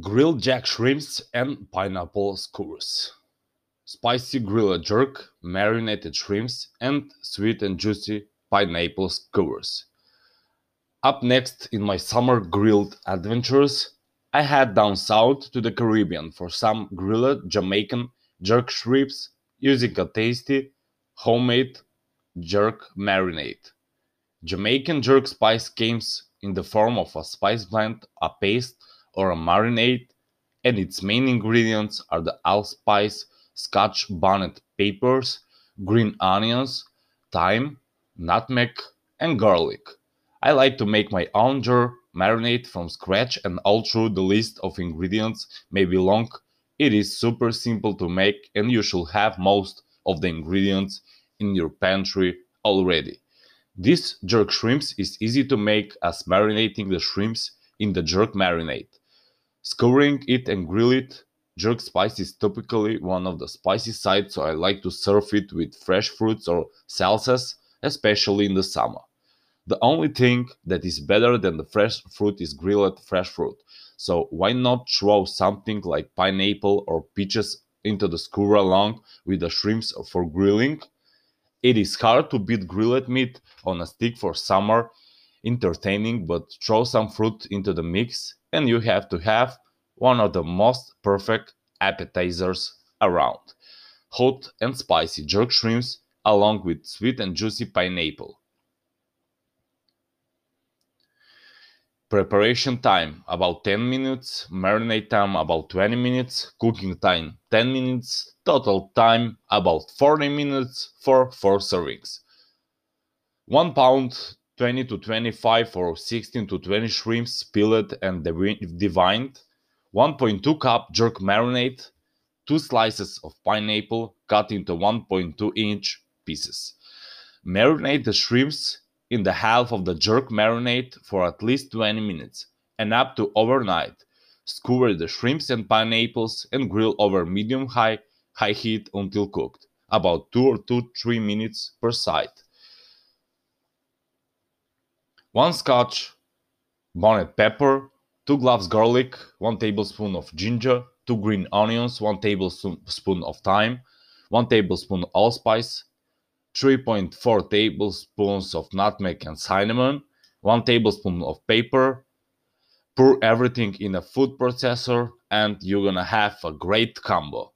grilled jerk shrimps and pineapple skewers, spicy grilled jerk, marinated shrimps, and sweet and juicy pineapple skewers. Up next in my summer grilled adventures, I head down south to the Caribbean for some grilled Jamaican jerk shrimps using a tasty homemade jerk marinade. Jamaican jerk spice comes in the form of a spice blend, a paste, or a marinade, and its main ingredients are the allspice, scotch bonnet peppers, green onions, thyme, nutmeg, and garlic. I like to make my own jerk marinade from scratch and although the list of ingredients may be long, it is super simple to make and you should have most of the ingredients in your pantry already. This jerk shrimps is easy to make as marinating the shrimps in the jerk marinade. Skewering it and grill it, jerk spice is typically one of the spicy sides so I like to serve it with fresh fruits or salsas, especially in the summer. The only thing that is better than the fresh fruit is grilled fresh fruit, so why not throw something like pineapple or peaches into the skewer along with the shrimps for grilling? It is hard to beat grilled meat on a stick for summer entertaining, but throw some fruit into the mix and you have to have one of the most perfect appetizers around. Hot and spicy jerk shrimps along with sweet and juicy pineapple. Preparation time about 10 minutes, marinade time about 20 minutes, cooking time 10 minutes, total time about 40 minutes for 4 servings. 1 pound 20 to 25 or 16 to 20 shrimps peeled and deveined, 1.2 cup jerk marinade, 2 slices of pineapple cut into 1.2 inch pieces. Marinate the shrimps in the half of the jerk marinade for at least 20 minutes and up to overnight. Skewer the shrimps and pineapples and grill over medium high high heat until cooked, about 2 or 2 3 minutes per side. 1 scotch bonnet pepper, 2 cloves garlic, 1 tablespoon of ginger, 2 green onions, 1 tablespoon of thyme, 1 tablespoon allspice, 3.4 tablespoons of nutmeg and cinnamon, 1 tablespoon of pepper. Pour everything in a food processor and you're gonna have a great combo.